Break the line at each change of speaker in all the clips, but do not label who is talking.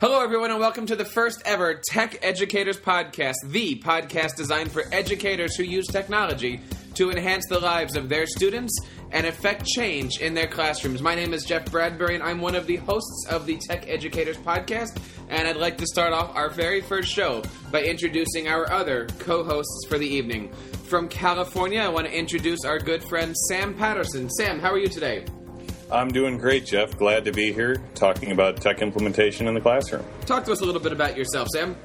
Hello, everyone, and welcome to the first ever Tech Educators Podcast, the podcast designed for educators who use technology to enhance the lives of their students and affect change in their classrooms. My name is Jeff Bradbury, and I'm one of the hosts of the Tech Educators Podcast. And I'd like to start off our very first show by introducing our other co hosts for the evening. From California, I want to introduce our good friend Sam Patterson. Sam, how are you today?
I'm doing great, Jeff. Glad to be here talking about tech implementation in the classroom.
Talk to us a little bit about yourself, Sam.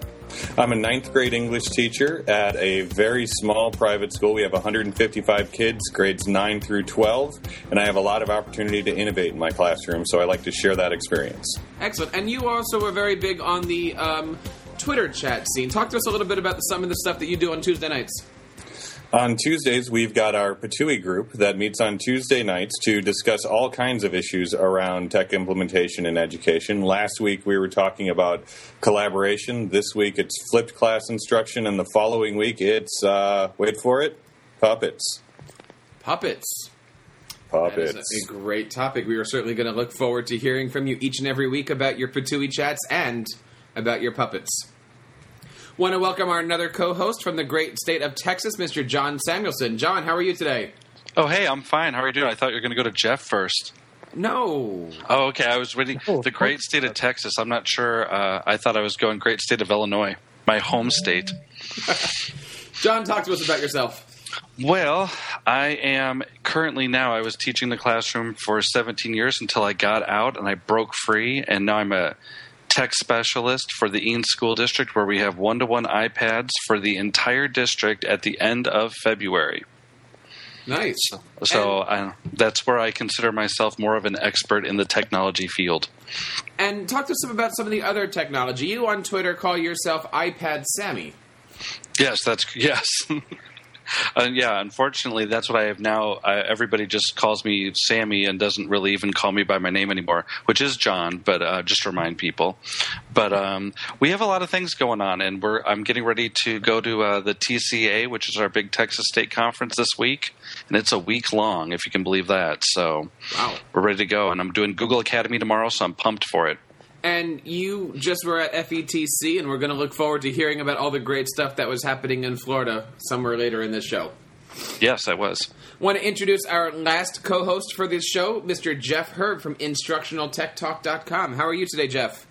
I'm a ninth grade English teacher at a very small private school. We have 155 kids, grades 9 through 12, and I have a lot of opportunity to innovate in my classroom, so I like to share that experience.
Excellent. And you also are very big on the um, Twitter chat scene. Talk to us a little bit about some of the stuff that you do on Tuesday nights.
On Tuesdays, we've got our Patui group that meets on Tuesday nights to discuss all kinds of issues around tech implementation in education. Last week, we were talking about collaboration. This week, it's flipped class instruction. And the following week, it's, uh, wait for it, puppets.
Puppets.
Puppets.
That is a great topic. We are certainly going to look forward to hearing from you each and every week about your Patui chats and about your puppets. Want to welcome our another co-host from the great state of Texas, Mr. John Samuelson. John, how are you today?
Oh, hey, I'm fine. How are you doing? I thought you were going to go to Jeff first.
No.
Oh, okay. I was reading the great state of Texas. I'm not sure. Uh, I thought I was going great state of Illinois, my home state.
John, talk to us about yourself.
Well, I am currently now. I was teaching the classroom for 17 years until I got out and I broke free, and now I'm a tech specialist for the Eanes School District, where we have one to one iPads for the entire district at the end of February.
Nice.
So I, that's where I consider myself more of an expert in the technology field.
And talk to us about some of the other technology. You on Twitter call yourself iPad Sammy.
Yes, that's yes. Uh, yeah, unfortunately, that's what I have now. Uh, everybody just calls me Sammy and doesn't really even call me by my name anymore, which is John. But uh, just to remind people, but um, we have a lot of things going on, and we're I'm getting ready to go to uh, the TCEA, which is our big Texas State conference this week, and it's a week long, if you can believe that. So
wow,
we're ready to go, and I'm doing Google Academy tomorrow, so I'm pumped for it
and you just were at FETC, and we're going to look forward to hearing about all the great stuff that was happening in Florida somewhere later in this show.
Yes, I was.
Want to introduce our last co-host for this show, Mr. Jeff Herb from InstructionalTechTalk.com. How are you today, Jeff?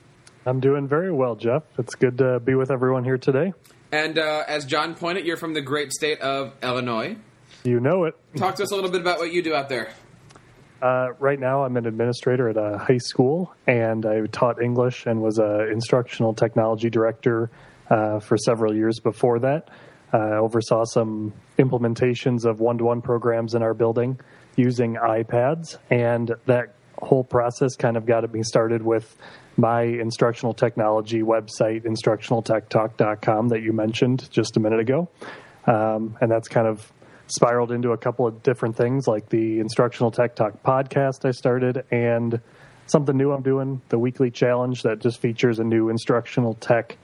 I'm doing very well, Jeff. It's good to be with everyone here today.
And uh, as John pointed, you're from the great state of Illinois.
You know it.
Talk to us a little bit about what you do out there.
Uh, right now, I'm an administrator at a high school, and I taught English and was an instructional technology director uh, for several years before that. Uh, I oversaw some implementations of one to one programs in our building using iPads, and that whole process kind of got me started with my instructional technology website, instructionaltechtalk.com, that you mentioned just a minute ago. Um, and that's kind of spiraled into a couple of different things like the Instructional Tech Talk podcast I started and something new I'm doing, the weekly challenge that just features a new instructional tech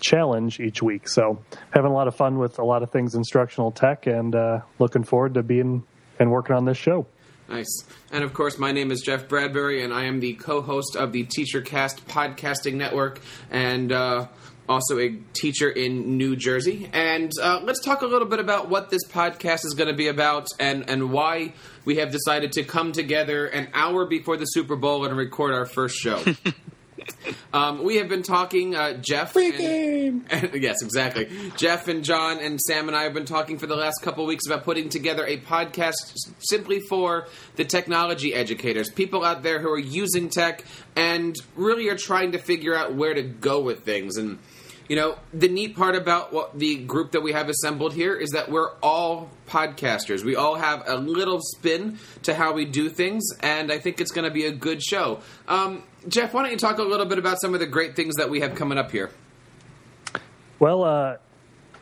challenge each week. So, having a lot of fun with a lot of things instructional tech and uh, looking forward to being and working on this show.
Nice. And of course, my name is Jeff Bradbury, and I am the co host of the TeacherCast podcasting network. And, uh, also a teacher in New Jersey. And uh, let's talk a little bit about what this podcast is going to be about and, and why we have decided to come together an hour before the Super Bowl and record our first show. Um, we have been talking, uh, Jeff.
Free game.
And, yes, exactly. Jeff and John and Sam and I have been talking for the last couple weeks about putting together a podcast simply for the technology educators, people out there who are using tech and really are trying to figure out where to go with things and you know, the neat part about what the group that we have assembled here is that we're all podcasters. We all have a little spin to how we do things, and I think it's going to be a good show. Um, Jeff, why don't you talk a little bit about some of the great things that we have coming up here?
Well, uh,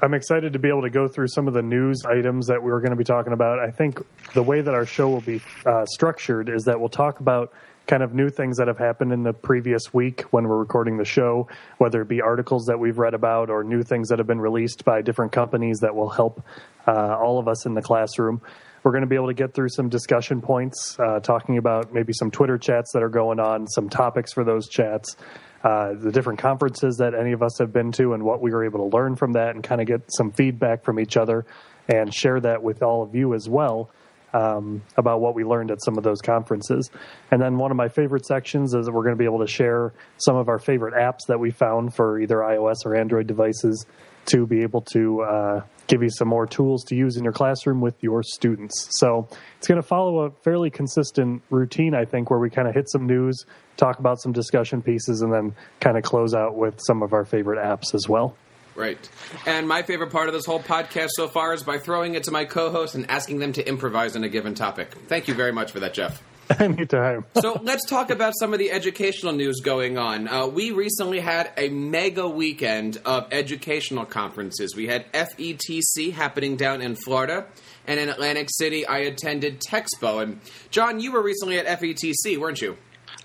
I'm excited to be able to go through some of the news items that we are going to be talking about. I think the way that our show will be uh, structured is that we'll talk about kind of new things that have happened in the previous week when we're recording the show, whether it be articles that we've read about or new things that have been released by different companies that will help uh, all of us in the classroom. We're going to be able to get through some discussion points, uh, talking about maybe some Twitter chats that are going on, some topics for those chats. uh, the different conferences that any of us have been to and what we were able to learn from that and kind of get some feedback from each other and share that with all of you as well um, about what we learned at some of those conferences. And then one of my favorite sections is that we're going to be able to share some of our favorite apps that we found for either iOS or Android devices to be able to uh, give you some more tools to use in your classroom with your students. So it's going to follow a fairly consistent routine, I think, where we kind of hit some news, talk about some discussion pieces, and then kind of close out with some of our favorite apps as well.
Right. And my favorite part of this whole podcast so far is by throwing it to my co host and asking them to improvise on a given topic. Thank you very much for that, Jeff.
Anytime.
so let's talk about some of the educational news going on. Uh, we recently had a mega weekend of educational conferences. We had FETC happening down in Florida, and in Atlantic City, I attended Techspo. And John, you were recently at FETC, weren't you?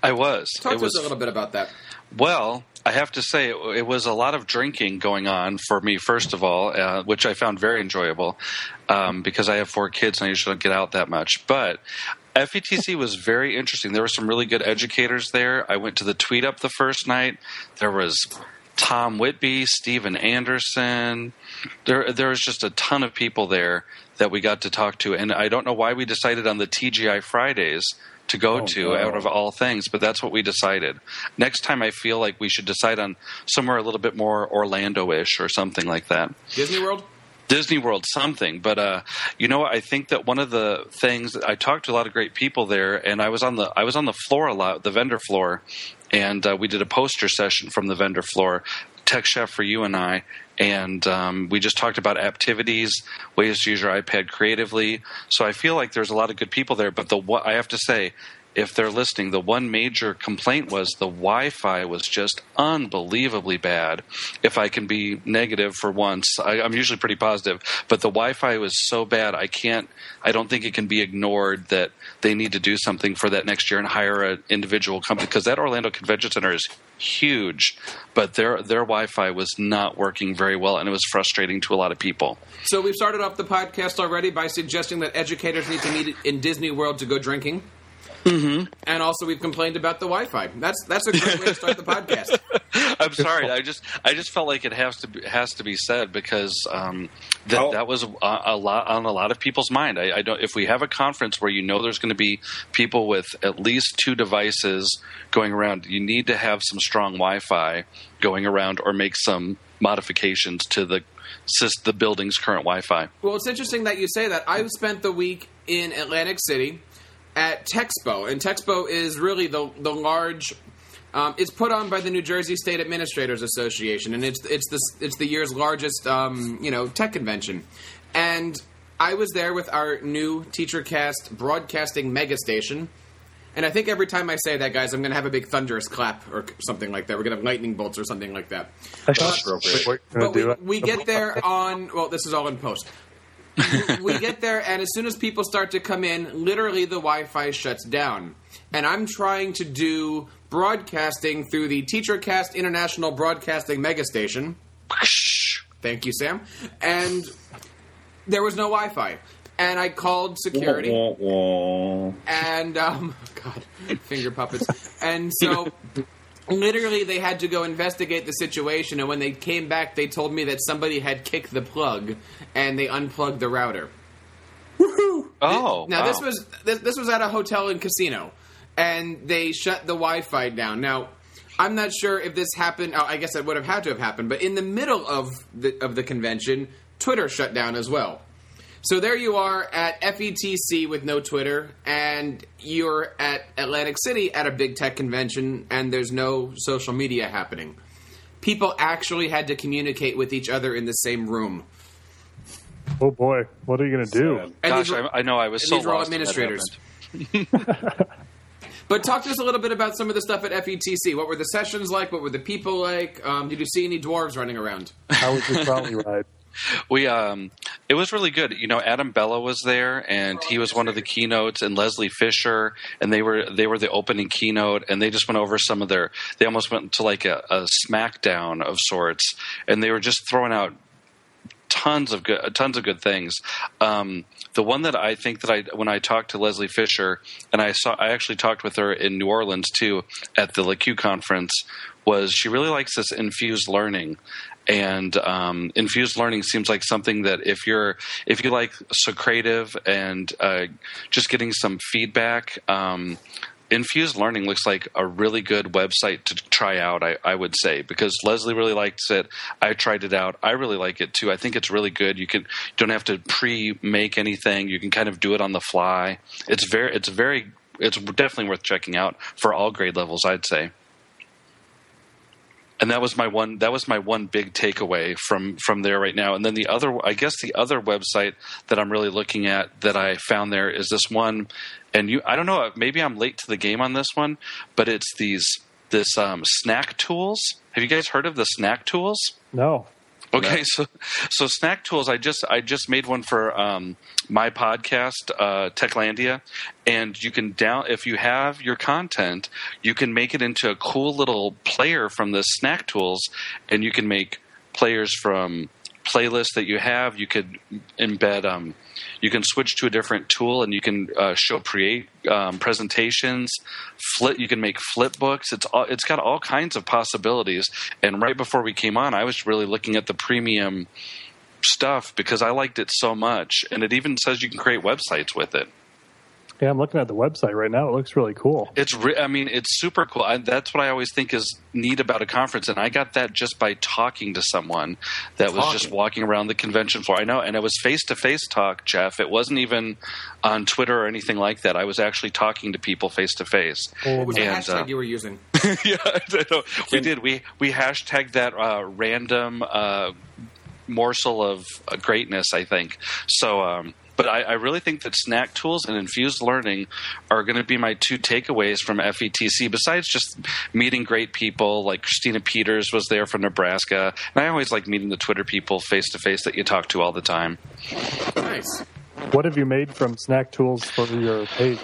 I was.
Talk
it
to
was,
us a little bit about that.
Well, I have to say, it, was a lot of drinking going on for me, first of all, uh, which I found very enjoyable um, because I have four kids and I usually don't get out that much. But FETC was very interesting. There were some really good educators there. I went to the Tweet Up the first night. There was Tom Whitby, Steven Anderson. There, there was just a ton of people there that we got to talk to. And I don't know why we decided on the TGI Fridays to go oh, to no. out of all things, but that's what we decided. Next time, I feel like we should decide on somewhere a little bit more Orlando-ish or something like that.
Disney World.
Disney World something. But uh, you know, I think that one of the things I talked to a lot of great people there, and I was on the I was on the floor a lot, the vendor floor, and uh, we did a poster session from the vendor floor. Tech Chef for you and I, and um, we just talked about activities, ways to use your iPad creatively. So I feel like there's a lot of good people there. But the what I have to say, if they're listening, the one major complaint was the Wi-Fi was just unbelievably bad. If I can be negative for once, I, am usually pretty positive, but the Wi-Fi was so bad, I can't. I don't think it can be ignored that they need to do something for that next year and hire an individual company because that Orlando Convention Center is huge, but their their Wi-Fi was not working very well, and it was frustrating to a lot of people.
So we've started off the podcast already by suggesting that educators need to meet in Disney World to go drinking.
Mm-hmm.
And also, we've complained about the Wi-Fi. That's that's a great way to start the podcast.
I'm sorry. I just I just felt like it has to be, has to be said because um, that oh. that was a, a, lot on a lot of people's mind. I, I, don't. If we have a conference where you know there's going to be people with at least two devices going around, you need to have some strong Wi-Fi going around or make some modifications to the the building's current Wi-Fi.
Well, it's interesting that you say that. I've spent the week in Atlantic City at Techspo, and Texpo is really the the large. Um, it's put on by the New Jersey State Administrators Association, and it's it's the it's the year's largest um, you know tech convention. And I was there with our new TeacherCast broadcasting mega station. And I think every time I say that, guys, I'm going to have a big thunderous clap or something like that. We're going to have lightning bolts or something like that.
I but,
but we, we get there on, well, this is all in post we get there, and as soon as people start to come in, literally the Wi Fi shuts down. And I'm trying to do broadcasting through the TeacherCast International Broadcasting Megastation. Thank you, Sam. And there was no Wi Fi. And I called security. and, um, God, finger puppets. And so literally they had to go investigate the situation and when they came back they told me that somebody had kicked the plug and they unplugged the router.
Oh
now
wow.
this was this, this was at a hotel and casino and they shut the wi-fi down. Now i'm not sure if this happened oh, i guess it would have had to have happened but in the middle of the of the convention twitter shut down as well so there you are at FETC with no Twitter, and you're at Atlantic City at a big tech convention, and there's no social media happening. People actually had to communicate with each other in the same room.
Oh boy, what are you going to do?
And Gosh, were, I know I was so
these were all administrators. but talk to us a little bit about some of the stuff at FETC. What were the sessions like? What were the people like? Um, did you see any dwarves running around?
How was your trolley ride?
we um it was really good you know Adam Bellow was there and he was one of the keynotes and leslie fisher and they were they were the opening keynote and they just went over some of their they almost went to like a, a smackdown of sorts and they were just throwing out tons of good tons of good things. Um, the one that I think that I when I talked to Leslie Fisher and I saw I actually talked with her in New Orleans too at the LaCUE conference was she really likes this infused learning and um, infused learning seems like something that if you're if you like so creative and uh, just getting some feedback um, infused learning looks like a really good website to try out I, I, would say because leslie really likes it. I tried it out. I really like it too. I think it's really good. You can don't have to pre-make anything. You can kind of do it on the fly. It's very it's very it's definitely worth checking out for all grade levels i'd say and that was my one that was my one big takeaway from from there right now. And then the other i guess the other website that i'm really looking at that i found there is this one and you i don't know maybe i'm late to the game on this one but it's these this um, snack tools. Have you guys heard of the snack tools?
No
Okay, so so snack tools. I just I just made one for um, my podcast, uh, Techlandia, and you can down if you have your content, you can make it into a cool little player from the snack tools, and you can make players from playlists that you have. You could embed. Um, you can switch to a different tool, and you can uh, show create um, presentations. Flip. You can make flip books. It's all, it's got all kinds of possibilities. And right before we came on, I was really looking at the premium stuff because I liked it so much, and it even says you can create websites with it.
Yeah, I'm looking at the website right now. It looks really cool.
It's, re- I mean, it's super cool. I, that's what I always think is neat about a conference, and I got that just by talking to someone that talking. was just walking around the convention floor. I know, and it was face to face talk, Jeff. It wasn't even on Twitter or anything like that. I was actually talking to people face to face.
What was the hashtag uh, you were using?
yeah, we did. We we hashtagged that uh, random. Uh, morsel of uh, greatness, I think. So, um, but I, I, really think that snack tools and infused learning are going to be my two takeaways from FETC. Besides just meeting great people, like Christina Peters was there from Nebraska, and I always like meeting the Twitter people face to face that you talk to all the time.
Nice.
What have you made from Snack Tools for your page?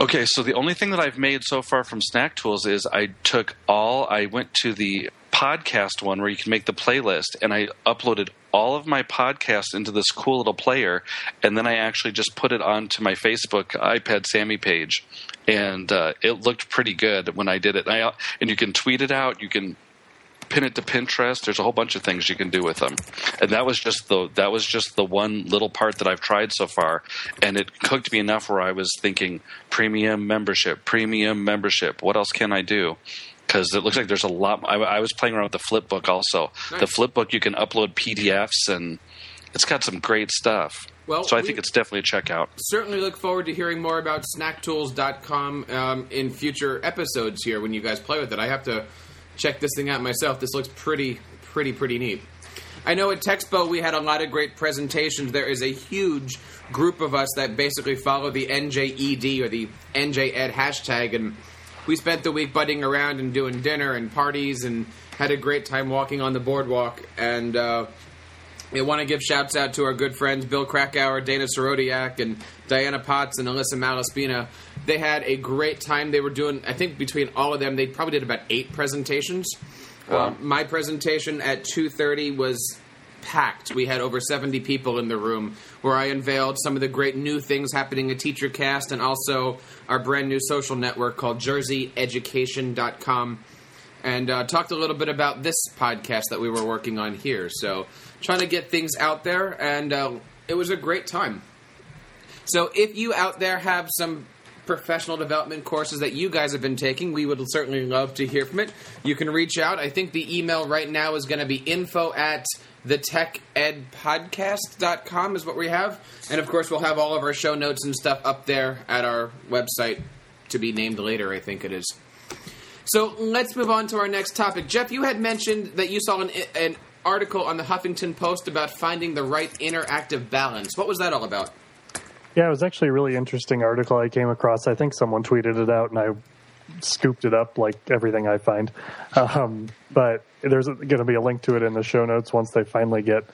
Okay, so the only thing that I've made so far from Snack Tools is I took all, I went to the podcast one where you can make the playlist, and I uploaded all of my podcasts into this cool little player, and then I actually just put it onto my Facebook iPad Sammy page, and uh, it looked pretty good when I did it. And, I, and you can tweet it out, you can pin it to Pinterest. There's a whole bunch of things you can do with them, and that was just the that was just the one little part that I've tried so far, and it cooked me enough where I was thinking premium membership, premium membership. What else can I do? Because it looks like there's a lot. I, I, was playing around with the flipbook also. Nice. The flipbook you can upload PDFs and it's got some great stuff. Well, so I think it's definitely a checkout.
Certainly look forward to hearing more about snacktools.com um, in future episodes here when you guys play with it. I have to check this thing out myself. This looks pretty, pretty, pretty neat. I know at Techspo we had a lot of great presentations. There is a huge group of us that basically follow the NJED or the NJED hashtag, and we spent the week butting around and doing dinner and parties and had a great time walking on the boardwalk. And uh, I want to give shouts out to our good friends Bill Krakower, Dana Sorodiak, and Diana Potts and Alyssa Malaspina. They had a great time. They were doing, I think, between all of them, they probably did about eight presentations. Wow. Um, my presentation at 2.30 was packed. We had over 70 people in the room where I unveiled some of the great new things happening at TeacherCast and also our brand new social network called jerseyeducation.com and uh, talked a little bit about this podcast that we were working on here. So, trying to get things out there, and uh, it was a great time. So, if you out there have some professional development courses that you guys have been taking, we would certainly love to hear from it. You can reach out. I think the email right now is going to be info at the techedpodcast.com is what we have. And of course, we'll have all of our show notes and stuff up there at our website to be named later, I think it is. So let's move on to our next topic. Jeff, you had mentioned that you saw an, an article on the Huffington Post about finding the right interactive balance. What was that all about?
Yeah, it was actually a really interesting article I came across. I think someone tweeted it out, and I scooped it up like everything I find. Um, but there's going to be a link to it in the show notes once they finally get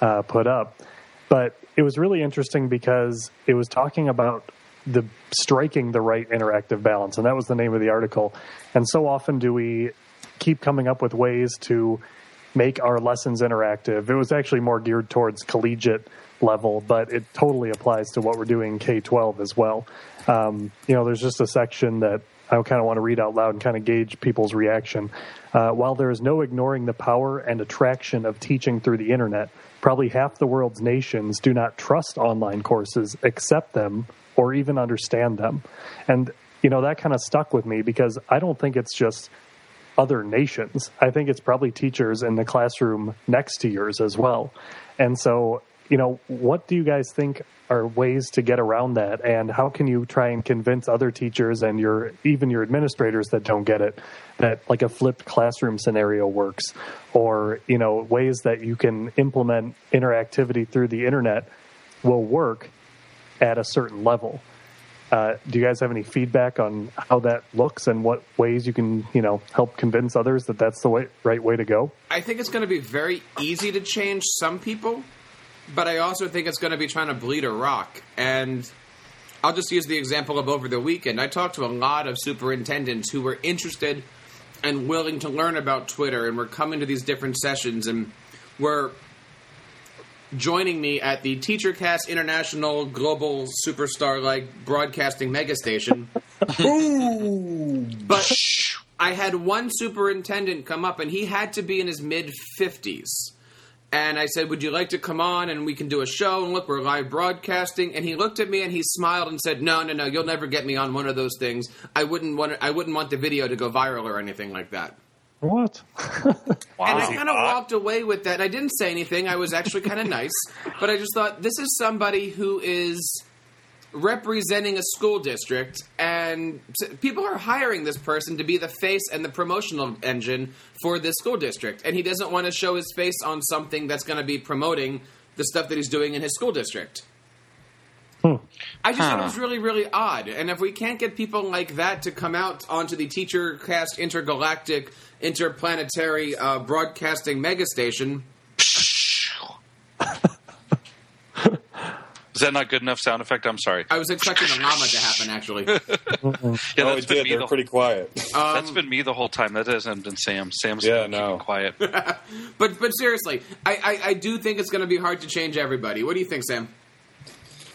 uh, put up. But it was really interesting because it was talking about the striking the right interactive balance, and that was the name of the article. And so often do we keep coming up with ways to make our lessons interactive. It was actually more geared towards collegiate level, but it totally applies to what we're doing K 12 as well. Um, you know, there's just a section that I kind of want to read out loud and kind of gauge people's reaction. Uh, while there is no ignoring the power and attraction of teaching through the internet, probably half the world's nations do not trust online courses, accept them, or even understand them. And, you know, that kind of stuck with me because I don't think it's just other nations. I think it's probably teachers in the classroom next to yours as well. And so, you know, what do you guys think are ways to get around that and how can you try and convince other teachers and your even your administrators that don't get it that like a flipped classroom scenario works or you know ways that you can implement interactivity through the internet will work at a certain level uh, do you guys have any feedback on how that looks and what ways you can you know help convince others that that's the way, right way to go
i think it's going to be very easy to change some people but I also think it's going to be trying to bleed a rock. And I'll just use the example of over the weekend. I talked to a lot of superintendents who were interested and willing to learn about Twitter and were coming to these different sessions and were joining me at the TeacherCast International Global Superstar like broadcasting mega station. but I had one superintendent come up and he had to be in his mid 50s and I said, "Would you like to come on and we can do a show?" And look, we're live broadcasting. And he looked at me and he smiled and said, "No, no, no, you'll never get me on one of those things. I wouldn't want. I wouldn't want the video to go viral or anything like that."
What?
wow. And I kind of walked away with that. I didn't say anything. I was actually kind of nice, but I just thought this is somebody who is representing a school district, and people are hiring this person to be the face and the promotional engine for this school district. And he doesn't want to show his face on something that's going to be promoting the stuff that he's doing in his school district. Hmm. I just huh. thought it was really, really odd. And if we can't get people like that to come out onto the Teacher Cast Intergalactic Interplanetary uh, Broadcasting Megastation.
Is that not good enough sound effect? I'm sorry.
I was expecting a llama to happen, actually. yeah,
oh, it did. They're the pretty quiet.
Um, that's been me the whole time. That hasn't been Sam. Sam's yeah, no. quiet.
but but seriously, I, I, I do think it's going to be hard to change everybody. What do you think, Sam?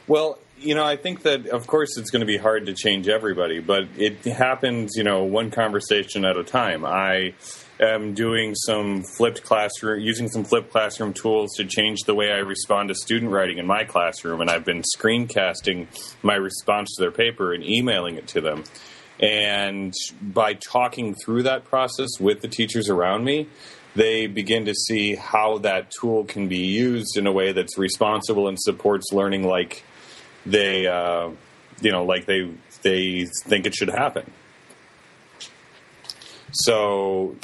Well, you know, I think that of course it's going to be hard to change everybody, but it happens, you know, one conversation at a time. I am doing some flipped classroom, using some flipped classroom tools to change the way I respond to student writing in my classroom, and I've been screencasting my response to their paper and emailing it to them. And by talking through that process with the teachers around me, they begin to see how that tool can be used in a way that's responsible and supports learning like they, uh, you know, like they they think it should happen. So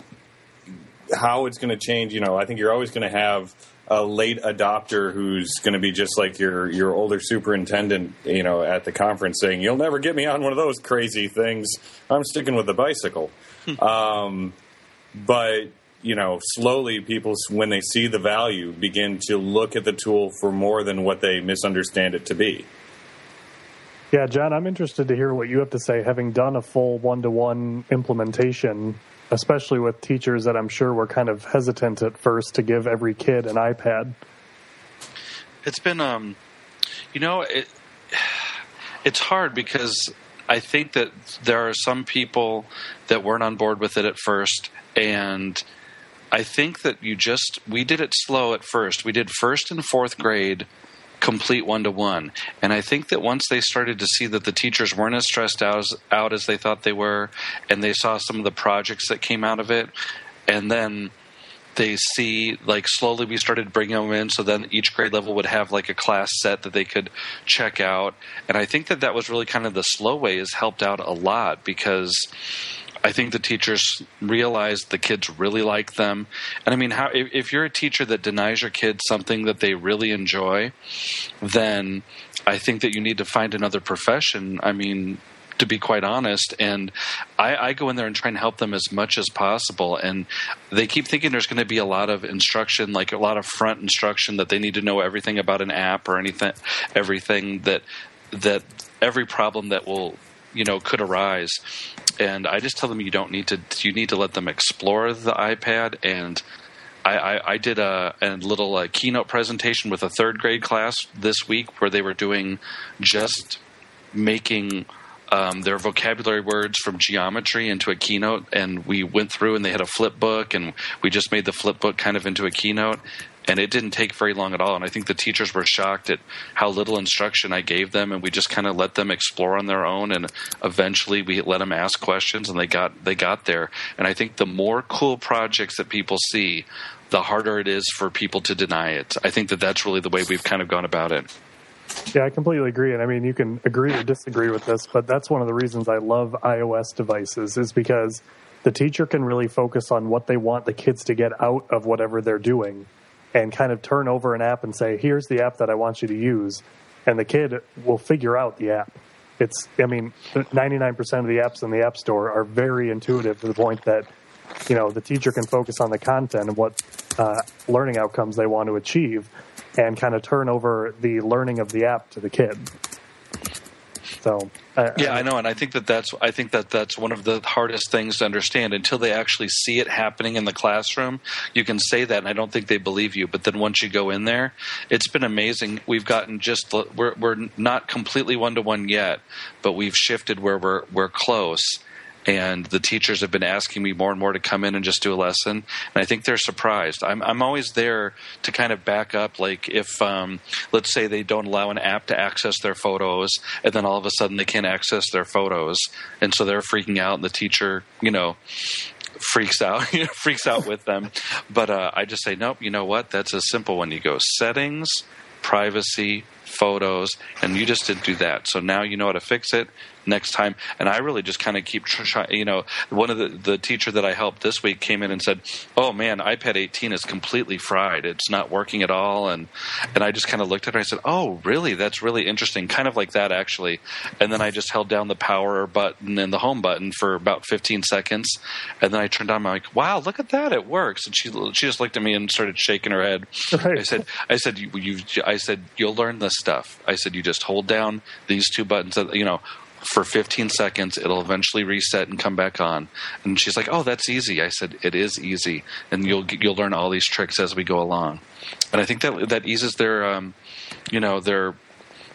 how it's going to change, you know, I think you're always going to have a late adopter who's going to be just like your your older superintendent, you know, at the conference saying, "You'll never get me on one of those crazy things. I'm sticking with the bicycle." Hmm. um, but you know, slowly people, when they see the value, begin to look at the tool for more than what they misunderstand it to be.
Yeah, John, I'm interested to hear what you have to say, having done a full one to one implementation especially with teachers that I'm sure were kind of hesitant at first to give every kid an iPad.
It's been, um, you know, it, it's hard because I think that there are some people that weren't on board with it at first, and I think that you just we did it slow at first. We did first and fourth grade complete one to one. And I think that once they started to see that the teachers weren't as stressed out as, out as they thought they were, and they saw some of the projects that came out of it, and then they see like slowly we started bringing them in so then each grade level would have like a class set that they could check out and i think that that was really kind of the slow way has helped out a lot because I think the teachers realize the kids really like them. And I mean, how if, if, you're a teacher that denies your kids something that they really enjoy, then I think that you need to find another profession. I mean, to be quite honest. And I, I, go in there and try and help them as much as possible. And they keep thinking there's going to be a lot of instruction, like a lot of front instruction that they need to know everything about an app or anything, everything that that every problem that will you know could arise and i just tell them you don't need to you need to let them explore the ipad and I, I, I did a, a little uh, keynote presentation with a third grade class this week where they were doing just making um, their vocabulary words from geometry into a keynote, and we went through and they had a flip book, and we just made the flip book kind of into a keynote. And it didn't take very long at all. And I think the teachers were shocked at how little instruction I gave them, and we just kind of let them explore on their own. And eventually, we let them ask questions, and they got they got there. And I think the more cool projects that people see, the harder it is for people to deny it. I think that that's really the way we've kind of gone about it.
Yeah, I completely agree. And I mean, you can agree or disagree with this, but that's one of the reasons I love iOS devices is because the teacher can really focus on what they want the kids to get out of whatever they're doing and kind of turn over an app and say, here's the app that I want you to use. And the kid will figure out the app. It's, I mean, 99% of the apps in the App Store are very intuitive to the point that, you know, the teacher can focus on the content and what uh, learning outcomes they want to achieve and kind of turn over the learning of the app to the kid. So uh,
yeah, I know, and I think that that's I think that that's one of the hardest things to understand. Until they actually see it happening in the classroom, you can say that, and I don't think they believe you. But then once you go in there, it's been amazing. We've gotten just we're we're not completely one to one yet, but we've shifted where we're we're close and the teachers have been asking me more and more to come in and just do a lesson. And i think they're surprised. I'm, I'm always there to kind of back up like if um, let's say they don't allow an app to access their photos and then all of a sudden they can't access their photos. And so they're freaking out and the teacher you know freaks out freaks out with them. But uh, i just say nope you know what? That's a simple one. You go settings privacy photos. And you just didn't do that. So now you know how to fix it next time. And I really just kind of keep trying. You know, one of the the teacher that I helped this week came in and said, "Oh man, iPad 18 is completely fried. It's not working at all." And and I just kind of looked at her and I said, "Oh, really? That's really interesting." Kind of like that actually. And then I just held down the power button and the home button for about 15 seconds, and then I turned on. I'm like, "Wow, look at that! It works." And she she just looked at me and started shaking her head. Right. I said, "I said you, you I said you'll learn this stuff." I said, "You just hold down these two buttons. You know." For 15 seconds. It'll eventually reset and come back on. And she's like, "Oh, that's easy." I said, "It is easy, and you'll you'll learn all these tricks as we go along." And I think that that eases their, um, you know, their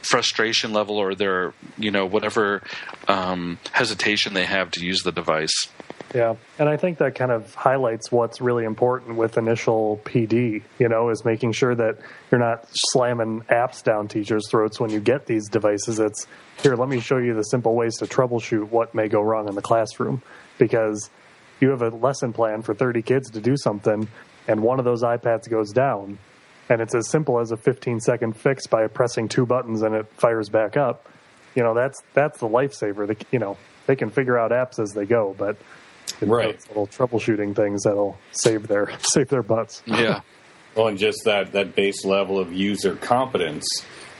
frustration level or their, you know, whatever um, hesitation they have to use the device.
Yeah, and I think that kind of highlights what's really important with initial PD. You know, is making sure that you're not slamming apps down teachers' throats when you get these devices. It's here. Let me show you the simple ways to troubleshoot what may go wrong in the classroom, because you have a lesson plan for 30 kids to do something, and one of those iPads goes down, and it's as simple as a 15 second fix by pressing two buttons and it fires back up. You know, that's that's the lifesaver. The, you know, they can figure out apps as they go, but
right.
little troubleshooting things that'll save their save their butts.
Yeah.
well, and just that that base level of user competence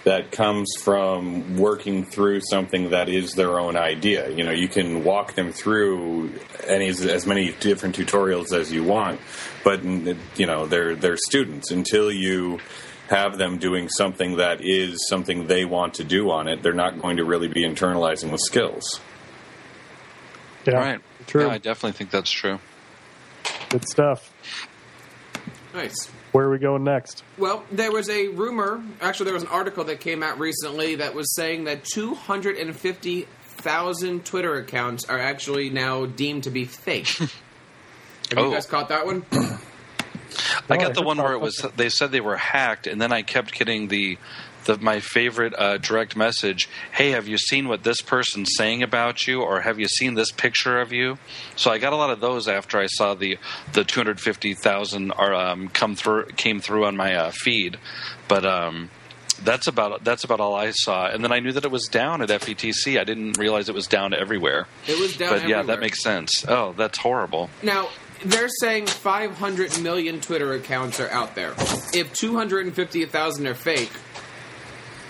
that comes from working through something that is their own idea. You know, you can walk them through any as many different tutorials as you want, but you know, they're they're students until you have them doing something that is something they want to do on it. They're not going to really be internalizing the skills.
Yeah. Right. True. Yeah, I definitely think that's true.
Good stuff.
Nice.
Where are we going next?
Well, there was a rumor. Actually, there was an article that came out recently that was saying that 250,000 Twitter accounts are actually now deemed to be fake. Have oh. you guys caught that one?
I got oh, the one where it was. They said they were hacked, and then I kept getting the the, my favorite uh, direct message hey have you seen what this person's saying about you or have you seen this picture of you so i got a lot of those after i saw the the 250000 um, come through came through on my uh, feed but um, that's about that's about all I saw, and then I knew that it was down at FETC. I didn't realize it was down everywhere.
It was down, everywhere.
but
everywhere.
yeah, that makes sense. Oh, that's horrible.
Now they're saying 500 million Twitter accounts are out there. If 250,000 are fake,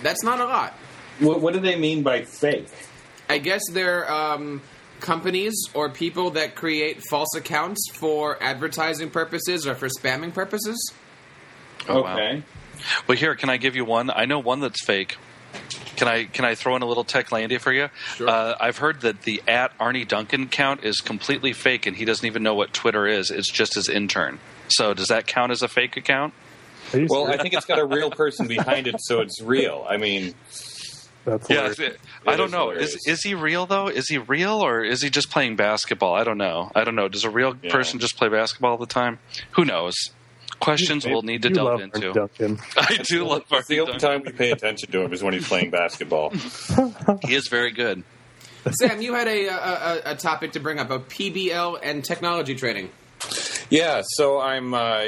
that's not a lot.
What, what do they mean by fake?
I guess they're um, companies or people that create false accounts for advertising purposes or for spamming purposes.
Oh, okay. Wow. Well, here, can I give you one? I know one that's fake. Can I can I throw in a little tech Techlandia for you?
Sure.
Uh, I've heard that the at Arne Duncan count is completely fake, and he doesn't even know what Twitter is. It's just his intern. So does that count as a fake account?
Are you
Well, I think it's got a real person behind it, so it's real. I mean,
that's
Yeah,
hilarious.
it- I don't
is
know.
hilarious.
Is is he real though? Is he real or is he just playing basketball? I don't know. I don't know. Does a real
Yeah.
person just play basketball all the time? Who knows? Questions we'll need to
you
delve
love
into.
Duncan.
I do love
it's the only time we pay attention to him is when he's playing basketball.
He is very good.
Sam, you had a, a, a, a topic to bring up of PBL and technology training.
Yeah, so I'm uh,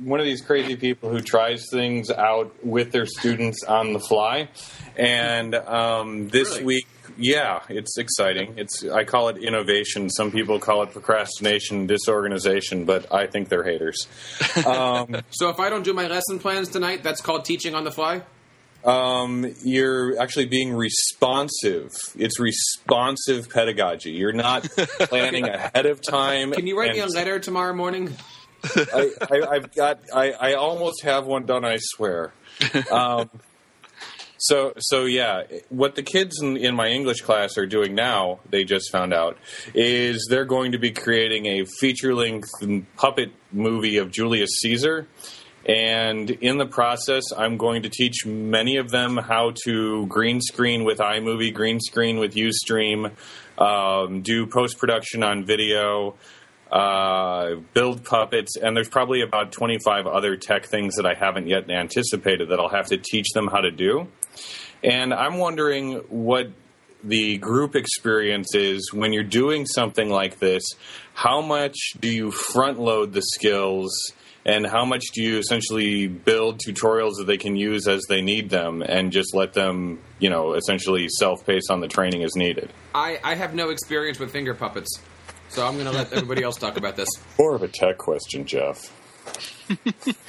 one of these crazy people who tries things out with their students on the fly, and um, this
Really?
week, yeah, it's exciting. It's I call it innovation. Some people call it procrastination, disorganization, but I think they're haters. Um,
So if I don't do my lesson plans tonight, that's called teaching on the fly.
um, you're actually being responsive. It's responsive pedagogy. You're not planning ahead of time.
Can you write me a letter tomorrow morning?
I, I, I've got. I, I almost have one done. I swear. Um, so so yeah, what the kids in, in my English class are doing now, they just found out, is they're going to be creating a feature length puppet movie of Julius Caesar. And in the process, I'm going to teach many of them how to green screen with iMovie, green screen with Ustream, um, do post production on video, uh, build puppets, and there's probably about 25 other tech things that I haven't yet anticipated that I'll have to teach them how to do. And I'm wondering what the group experience is when you're doing something like this. How much do you front load the skills? And how much do you essentially build tutorials that they can use as they need them and just let them, you know, essentially self pace on the training as needed?
I, I have no experience with finger puppets, so I'm going to let everybody else talk about this.
More of a tech question, Jeff.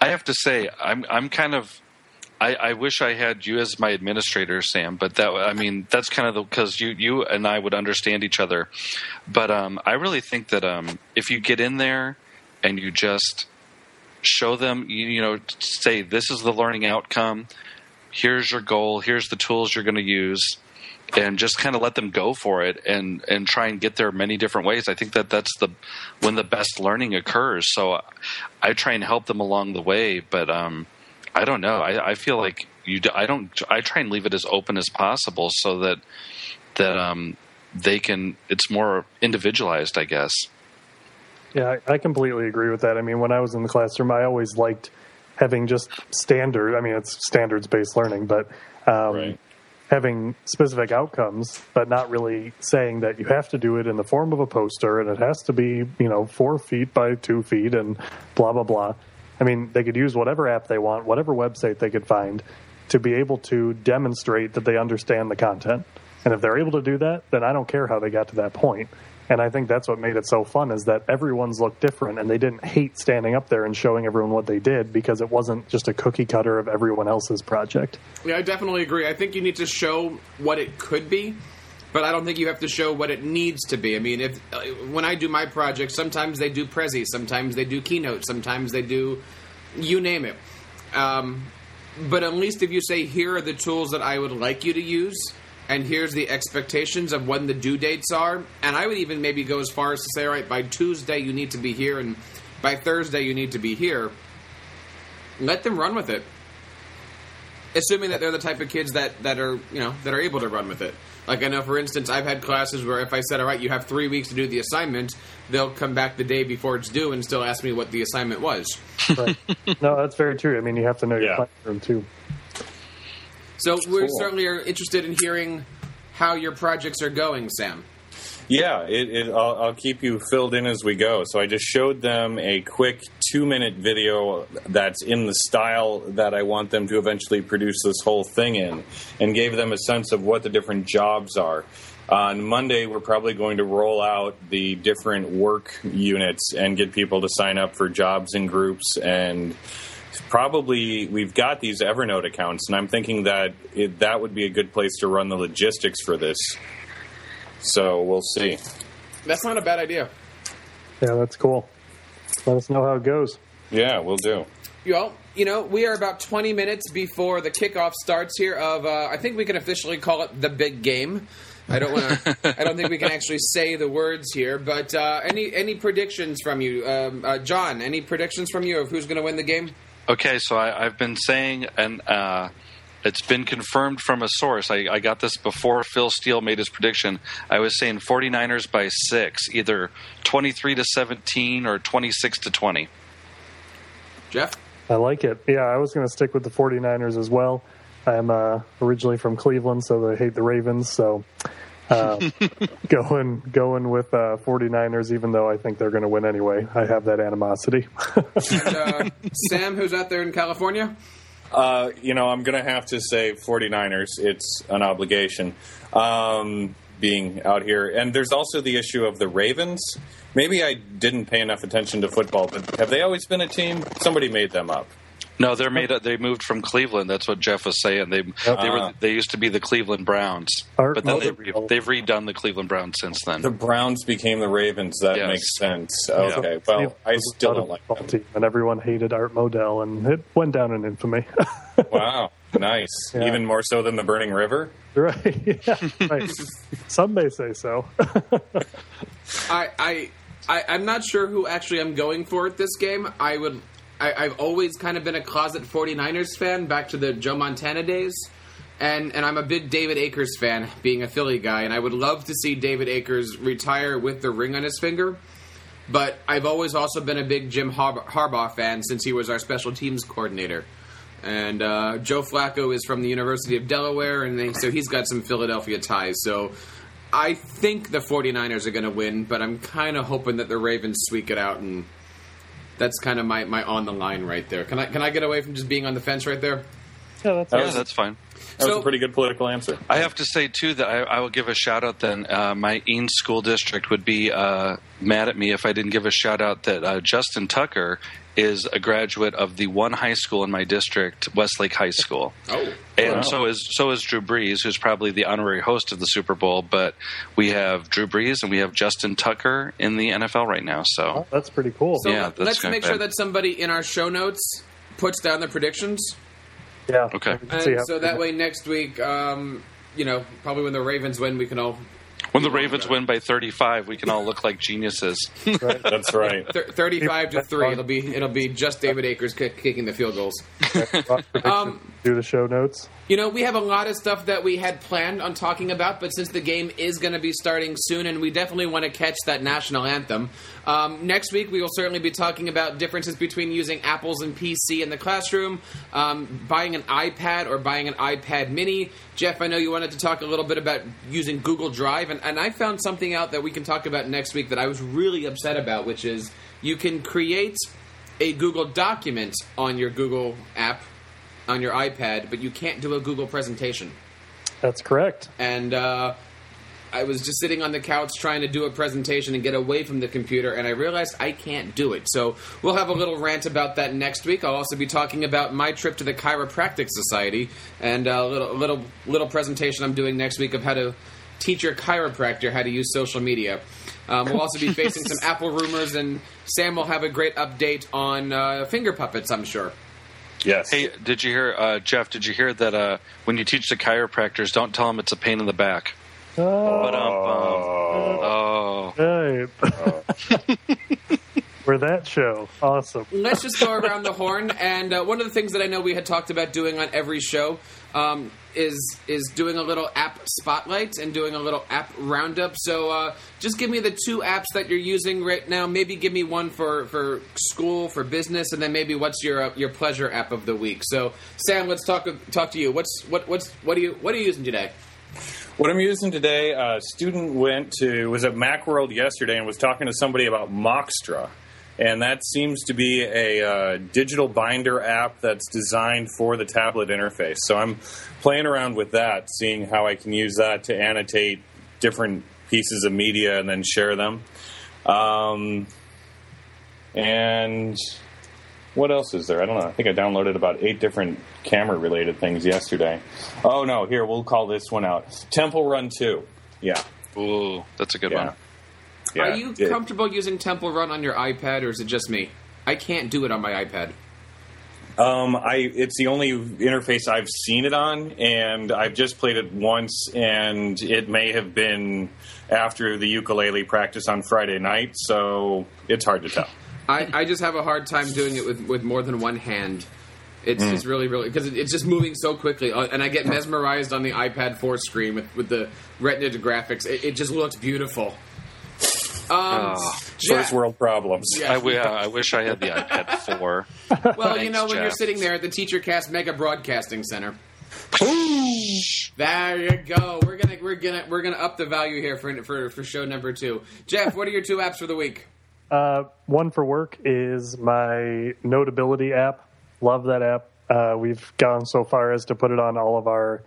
I have to say, I'm I'm kind of. I, I wish I had you as my administrator, Sam. But that I mean, that's kind of the because you you and I would understand each other. But um, I really think that um, if you get in there and you just show them, you, you know, say this is the learning outcome. Here's your goal. Here's the tools you're going to use, and just kind of let them go for it and and try and get there many different ways. I think that that's the when the best learning occurs. So I try and help them along the way, but um, I don't know. I, I feel like you. I don't. I try and leave it as open as possible so that that um, they can. It's more individualized, I guess.
Yeah, I, I completely agree with that. I mean, when I was in the classroom, I always liked having just standard. I mean, it's standards based learning, but um,
Right.
Having specific outcomes, but not really saying that you have to do it in the form of a poster and it has to be, you know, four feet by two feet and blah blah blah. I mean, they could use whatever app they want, whatever website they could find to be able to demonstrate that they understand the content. And if they're able to do that, then I don't care how they got to that point. And I think that's what made it so fun is that everyone's looked different and they didn't hate standing up there and showing everyone what they did because it wasn't just a cookie cutter of everyone else's project.
Yeah, I definitely agree. I think you need to show what it could be, but I don't think you have to show what it needs to be. I mean, if uh, when I do my project, sometimes they do Prezi, sometimes they do Keynote, sometimes they do you name it. Um, but at least if you say, here are the tools that I would like you to use, and here's the expectations of when the due dates are, and I would even maybe go as far as to say, all right, by Tuesday you need to be here, and by Thursday you need to be here. Let them run with it assuming that they're the type of kids that that are you know that are able to run with it. Like I know, for instance, I've had classes where if I said, "All right, you have three weeks to do the assignment," they'll come back the day before it's due and still ask me what the assignment was.
Right. no, that's very true. I mean, you have to know your classroom too.
So we
Cool.
certainly are interested in hearing how your projects are going, Sam.
Yeah, it, it, I'll, I'll keep you filled in as we go. So I just showed them a quick two minute video that's in the style that I want them to eventually produce this whole thing in and gave them a sense of what the different jobs are. On Monday, we're probably going to roll out the different work units and get people to sign up for jobs in groups and probably we've got these Evernote accounts, and I'm thinking that it, that would be a good place to run the logistics for this. So we'll see.
That's not a bad idea.
Yeah, that's cool. Let us know how it goes.
Yeah, we'll do.
Well, you know, we are about 20 minutes before the kickoff starts here of, uh, I think we can officially call it the big game. I don't want to. I don't think we can actually say the words here. But uh, any any predictions from you, um, uh, John? Any predictions from you of who's going to win the game?
Okay, so I, I've been saying, and uh, it's been confirmed from a source. I, I got this before Phil Steele made his prediction. I was saying 49ers by six, either 23 to 17 or 26 to 20.
Jeff.
I like it. Yeah, I was going to stick with the 49ers as well. I'm uh, originally from Cleveland, so I hate the Ravens. So um, going going with uh, 49ers, even though I think they're going to win anyway. I have that animosity.
And, uh, Sam, who's out there in California?
Uh, you know, I'm going to have to say 49ers. It's an obligation um, being out here. And there's also the issue of the Ravens. Maybe I didn't pay enough attention to football, but have they always been a team? Somebody made them up.
No, they're made. They moved from Cleveland. That's what Jeff was saying. They they were ah. they used to be the Cleveland Browns,
Art
but then they, they've redone the Cleveland Browns since then.
The Browns became the Ravens. That
Yes.
makes sense. Okay. Well, I still don't like
football
them.
team, and everyone hated Art Modell, and it went down in infamy.
Wow. Nice.
Yeah.
Even more so than the Burning River?
right? Yeah, right. Some may say so.
I, I, I, I'm not sure who actually I'm going for at this game. I would. I, I've always kind of been a closet 49ers fan, back to the Joe Montana days. And, and I'm a big David Akers fan, being a Philly guy, and I would love to see David Akers retire with the ring on his finger. But I've always also been a big Jim Harb- Harbaugh fan since he was our special teams coordinator. And uh, Joe Flacco is from the University of Delaware, and they, so he's got some Philadelphia ties. So I think the 49ers are going to win, but I'm kind of hoping that the Ravens squeak it out, and that's kind of my, my on the line right there. Can I can I get away from just being on the fence right there?
yeah, that's
yeah, that's fine.
That was a pretty good political answer.
I have to say too that I, I will give a shout out. Then uh, my Eanes school district would be uh, mad at me if I didn't give a shout out that uh, Justin Tucker is a graduate of the one high school in my district, Westlake High School.
Oh,
And
Wow.
so is so is Drew Brees, who's probably the honorary host of the Super Bowl. But we have Drew Brees and we have Justin Tucker in the NFL right now. So
Oh, that's pretty cool.
so
Yeah, that's
let's
kinda
make sure that somebody in our show notes puts down the predictions,
yeah.
Okay.
we can see
and so that way next week, um, you know, probably when the Ravens win, we can all
when the Ravens win by 35, we can all look like geniuses.
Right.
That's right.
Thir- Thirty-five to three. It'll be it'll be just David Akers kick, kicking the field goals. Um,
the show notes.
You know, we have a lot of stuff that we had planned on talking about, but since the game is going to be starting soon, and we definitely want to catch that national anthem, um, next week we will certainly be talking about differences between using Apples and PC in the classroom, um, buying an iPad or buying an iPad Mini. Jeff, I know you wanted to talk a little bit about using Google Drive, and, and I found something out that we can talk about next week that I was really upset about, which is you can create a Google document on your Google app on your iPad, but you can't do a Google presentation.
That's correct.
And uh, I was just sitting on the couch trying to do a presentation and get away from the computer, and I realized I can't do it. So we'll have a little rant about that next week. I'll also be talking about my trip to the Chiropractic Society and a little little little presentation I'm doing next week of how to teach your chiropractor how to use social media. Um, we'll also be facing some Apple rumors, and Sam will have a great update on uh, finger puppets. I'm sure.
Yes.
Hey, did you hear, uh, Jeff? Did you hear that uh, when you teach the chiropractors, don't tell them it's a pain in the back.
Oh,
But um, oh,
right. We're that show. Awesome.
let's just go around the horn. And uh, one of the things that I know we had talked about doing on every show um, is is doing a little app spotlight and doing a little app roundup. So uh, just give me the two apps that you're using right now. Maybe give me one for, for school, for business, and then maybe what's your uh, your pleasure app of the week. So Sam, let's talk talk to you. What's what what's what are you what are you using today?
What I'm using today, a student went to was at MacWorld yesterday and was talking to somebody about Moxtra, and that seems to be a uh, digital binder app that's designed for the tablet interface. So I'm playing around with that, seeing how I can use that to annotate different pieces of media and then share them. Um, and what else is there? I don't know. I think I downloaded about eight different camera related things yesterday. Oh no, here we'll call this one out. Temple Run Two. Yeah,
ooh, that's a good
yeah.
one.
Yeah.
are you
Yeah.
comfortable using Temple Run on your iPad, or is it just me? I can't do it on my iPad.
Um, I it's the only interface I've seen it on, and I've just played it once, and it may have been after the ukulele practice on Friday night, so it's hard to tell.
I, I just have a hard time doing it with, with more than one hand. It's just really, really because it, it's just moving so quickly, uh, and I get mesmerized on the iPad 4 screen with, with the Retina graphics. It, it just looks beautiful. Um,
Oh.
First
yeah.
world problems.
Yeah.
I, wi- I wish I had the iPad 4.
Well, you know, when you're sitting there at the TeacherCast Mega Broadcasting Center. there you go. We're gonna we're gonna we're gonna up the value here for for for show number two. Jeff, what are your two apps for the week?
Uh, one for work is my Notability app. Love that app. Uh, we've gone so far as to put it on all of our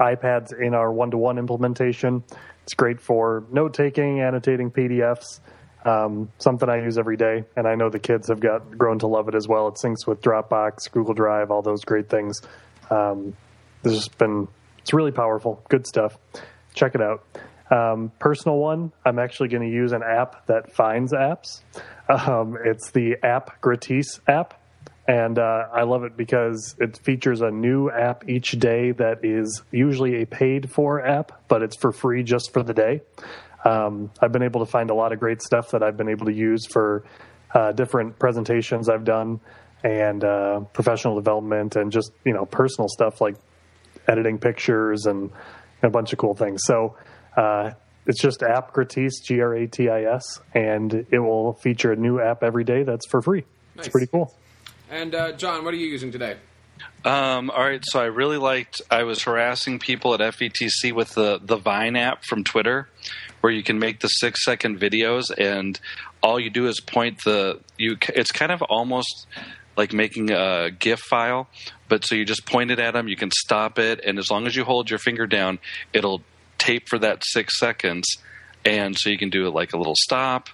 iPads in our one to one implementation. It's great for note taking, annotating PDFs. Um, something I use every day, and I know the kids have got grown to love it as well. It syncs with Dropbox, Google Drive, all those great things. Um, this has been it's really powerful, good stuff. Check it out. Um, personal one, I'm actually going to use an app that finds apps. Um, it's the App Gratis app, and uh, I love it because it features a new app each day that is usually a paid for app, but it's for free just for the day. Um, I've been able to find a lot of great stuff that I've been able to use for uh, different presentations I've done and uh, professional development and just you know personal stuff like editing pictures and a bunch of cool things. So uh, it's just app gratis, G R A T I S, and it will feature a new app every day that's for free.
Nice.
It's pretty cool.
And uh, John, what are you using today?
Um, all right, so I really liked. I was harassing people at FETC with the the Vine app from Twitter, where you can make the six second videos, and all you do is point the you. It's kind of almost like making a GIF file, but so you just point it at them. You can stop it, and as long as you hold your finger down, it'll tape for that six seconds, and so you can do it like a little stop,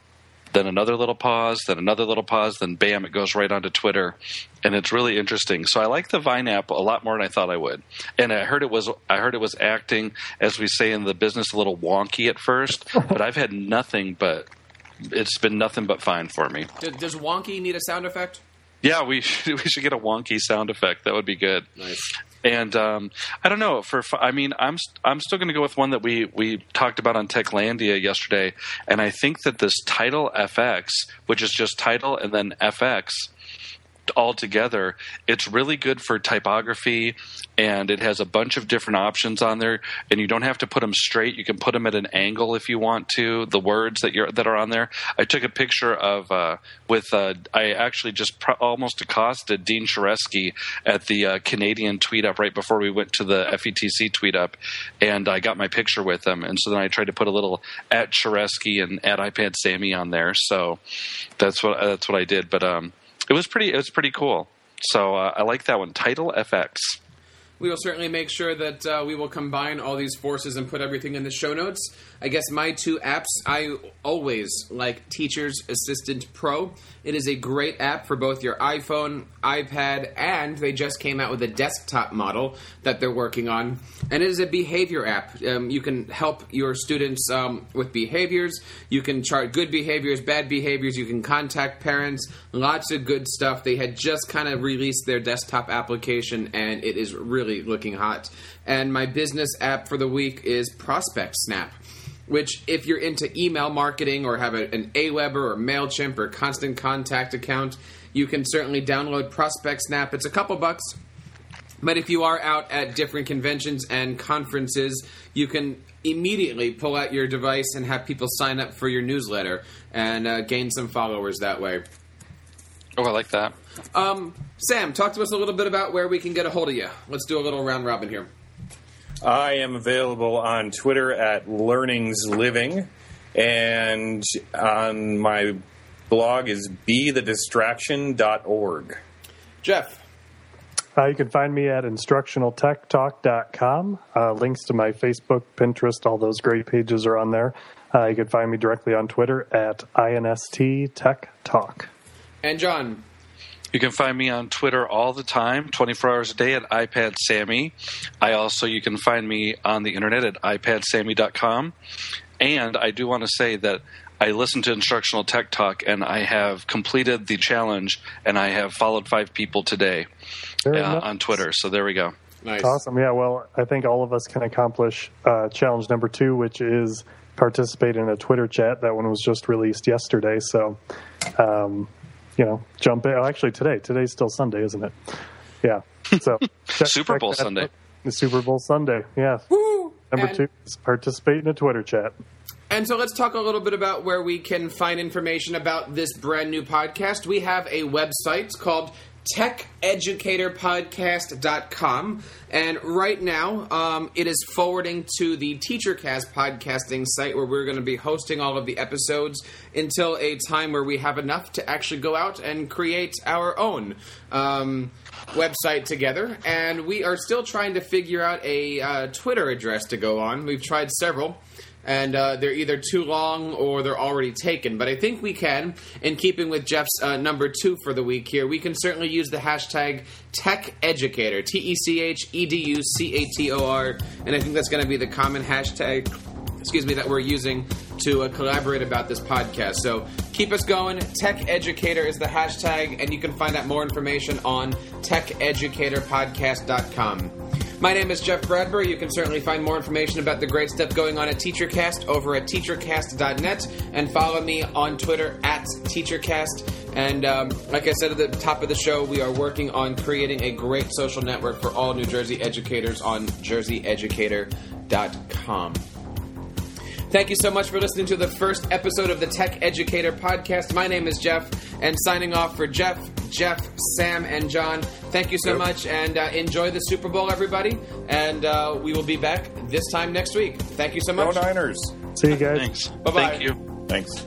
then another little pause, then another little pause, then bam, it goes right onto Twitter, and it's really interesting. So I like the Vine app a lot more than I thought I would, and I heard it was I heard it was acting, as we say in the business, a little wonky at first, but I've had nothing but it's been nothing but fine for me.
Does, Wonky need a sound effect?
Yeah, we should, we should get a wonky sound effect. That would be good.
Nice.
And um, I don't know. For I mean, I'm I'm still going to go with one that we we talked about on Techlandia yesterday, and I think that this title FX, which is just title and then FX all together, it's really good for typography, and it has a bunch of different options on there. And you don't have to put them straight; you can put them at an angle if you want to. The words that you're that are on there. I took a picture of uh, with uh, I actually just almost accosted Dean Shareski at the uh, Canadian tweet up right before we went to the FETC tweet up, and I got my picture with him. And so then I tried to put a little at Shareski and at iPad Sammy on there. So that's what that's what I did. But um, it was pretty it was pretty cool. So uh, I like that one. Title FX.
We will certainly make sure that uh, we will combine all these forces and put everything in the show notes. I guess my two apps, I always like Teacher's Assistant Pro. It is a great app for both your iPhone, iPad, and they just came out with a desktop model that they're working on. And it is a behavior app. Um, you can help your students um, with behaviors. You can chart good behaviors, bad behaviors. You can contact parents. Lots of good stuff. They had just kind of released their desktop application, and it is really looking hot. And my business app for the week is Prospect Snap which if you're into email marketing or have a, an Aweber or MailChimp or Constant Contact account, you can certainly download Prospect Snap. It's a couple bucks. But if you are out at different conventions and conferences, you can immediately pull out your device and have people sign up for your newsletter and uh, gain some followers that way.
Oh, I like that.
Um, Sam, talk to us a little bit about where we can get a hold of you. Let's do a little round robin here.
I am available on Twitter at Learnings Living, and on my blog is bethedistraction.org.
Jeff,
Uh, you can find me at instructionaltechtalk.com. Uh, links to my Facebook, Pinterest, all those great pages are on there. Uh, you can find me directly on Twitter at INST Tech Talk.
and John.
You can find me on Twitter all the time, 24 hours a day at iPad Sammy. I also, you can find me on the internet at iPadsammy.com. And I do want to say that I listen to Instructional Tech Talk, and I have completed the challenge, and I have followed five people today uh,
nice.
on Twitter. So there we go.
Nice.
Awesome. Yeah. Well, I think all of us can accomplish uh, challenge number two, which is participate in a Twitter chat. That one was just released yesterday. So, um, you know, jump in. Oh, actually, today. Today's still Sunday, isn't it? Yeah. So check-
Super Bowl Sunday.
The Super Bowl Sunday. Yeah.
Woo!
Number
And-
two is participate in a Twitter chat.
And so let's talk a little bit about where we can find information about this brand new podcast. We have a website called techeducatorpodcast.com and right now um, it is forwarding to the teachercast podcasting site where we're going to be hosting all of the episodes until a time where we have enough to actually go out and create our own um, website together. And we are still trying to figure out a uh, twitter address to go on. We've tried several and uh, they're either too long or they're already taken. But I think we can, in keeping with Jeff's uh, number two for the week here, we can certainly use the hashtag TechEducator, T E C H E D U C A T O R, and I think that's going to be the common hashtag. Excuse me, that we're using to uh, collaborate about this podcast. So keep us going. Tech Educator is the hashtag, and you can find out more information on techeducatorpodcast.com. My name is Jeff Bradbury. You can certainly find more information about the great stuff going on at TeacherCast over at teachercast.net and follow me on Twitter at TeacherCast. And um, like I said at the top of the show, we are working on creating a great social network for all New Jersey educators on jerseyeducator.com. Thank you so much for listening to the first episode of the Tech Educator Podcast. My name is Jeff, and signing off for Jeff, Jeff, Sam, and John. Thank you so
Yep.
much, and uh, enjoy the Super Bowl, everybody. And uh, we will be back this time next week. Thank you so
Go
much.
Niners.
See you guys.
Thanks.
Bye-bye.
Thank you.
Thanks.